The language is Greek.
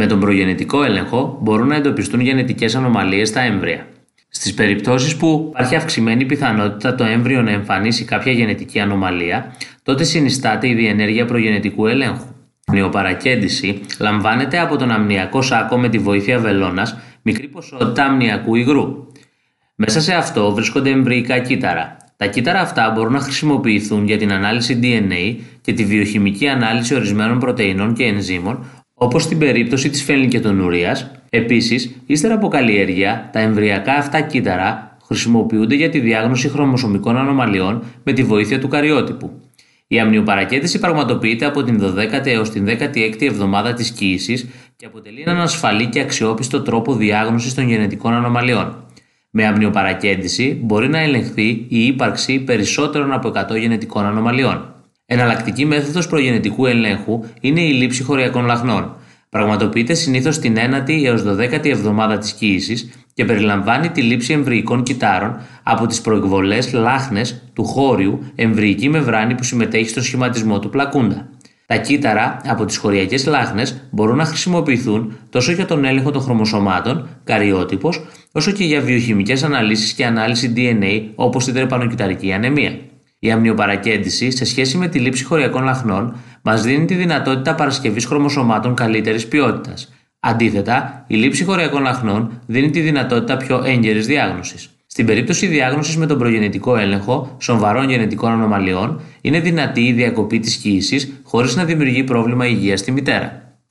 Με τον προγενετικό έλεγχο μπορούν να εντοπιστούν γενετικές ανομαλίες στα έμβρια. Στις περιπτώσεις που υπάρχει αυξημένη πιθανότητα το έμβριο να εμφανίσει κάποια γενετική ανομαλία, τότε συνιστάται η διενέργεια προγενετικού ελέγχου. Η αμνιοπαρακέντηση λαμβάνεται από τον αμνιακό σάκο με τη βοήθεια βελόνας μικρή ποσότητα αμνιακού υγρού. Μέσα σε αυτό βρίσκονται εμβρυϊκά κύτταρα. Τα κύτταρα αυτά μπορούν να χρησιμοποιηθούν για την ανάλυση DNA και τη βιοχημική ανάλυση ορισμένων πρωτεϊνών και ενζήμων, όπως στην περίπτωση της φαινικετονουρία. Επίσης, ύστερα από καλλιέργεια, τα εμβριακά αυτά κύτταρα χρησιμοποιούνται για τη διάγνωση χρωμοσωμικών ανομαλιών με τη βοήθεια του καριότυπου. Η αμνιοπαρακέντηση πραγματοποιείται από την 12η έως την 16η εβδομάδα της κοίησης και αποτελεί έναν ασφαλή και αξιόπιστο τρόπο διάγνωσης των γενετικών ανομαλιών. Με αμνιοπαρακέντηση μπορεί να ελεγχθεί η ύπαρξη περισσότερων από 100 γενετικών ανομαλιών. Εναλλακτική μέθοδος προγενετικού ελέγχου είναι η λήψη χωριακών λαχνών. Πραγματοποιείται συνήθως την 1η έως 12η εβδομάδα της κοίησης και περιλαμβάνει τη λήψη εμβρυϊκών κυτάρων από τις προεκβολές λάχνες του χώριου εμβρυϊκή μεμβράνη που συμμετέχει στον σχηματισμό του πλακούντα. Τα κύτταρα από τις χωριακές λάχνες μπορούν να χρησιμοποιηθούν τόσο για τον έλεγχο των χρωμοσωμάτων, καριότυπος, όσο και για βιοχημικές αναλύσεις και ανάλυση DNA όπως την τρεπανοκυταρική ανεμία. Η αμνιοπαρακέντηση, σε σχέση με τη λήψη χωριακών λαχνών, μας δίνει τη δυνατότητα παρασκευής χρωμοσωμάτων καλύτερης ποιότητας. Αντίθετα, η λήψη χωριακών λαχνών δίνει τη δυνατότητα πιο έγκαιρης διάγνωσης. Στην περίπτωση διάγνωσης με τον προγενετικό έλεγχο σοβαρών γενετικών ανομαλιών, είναι δυνατή η διακοπή της κοίησης χωρίς να δημιουργεί πρόβλημα υγείας στη μητέρα.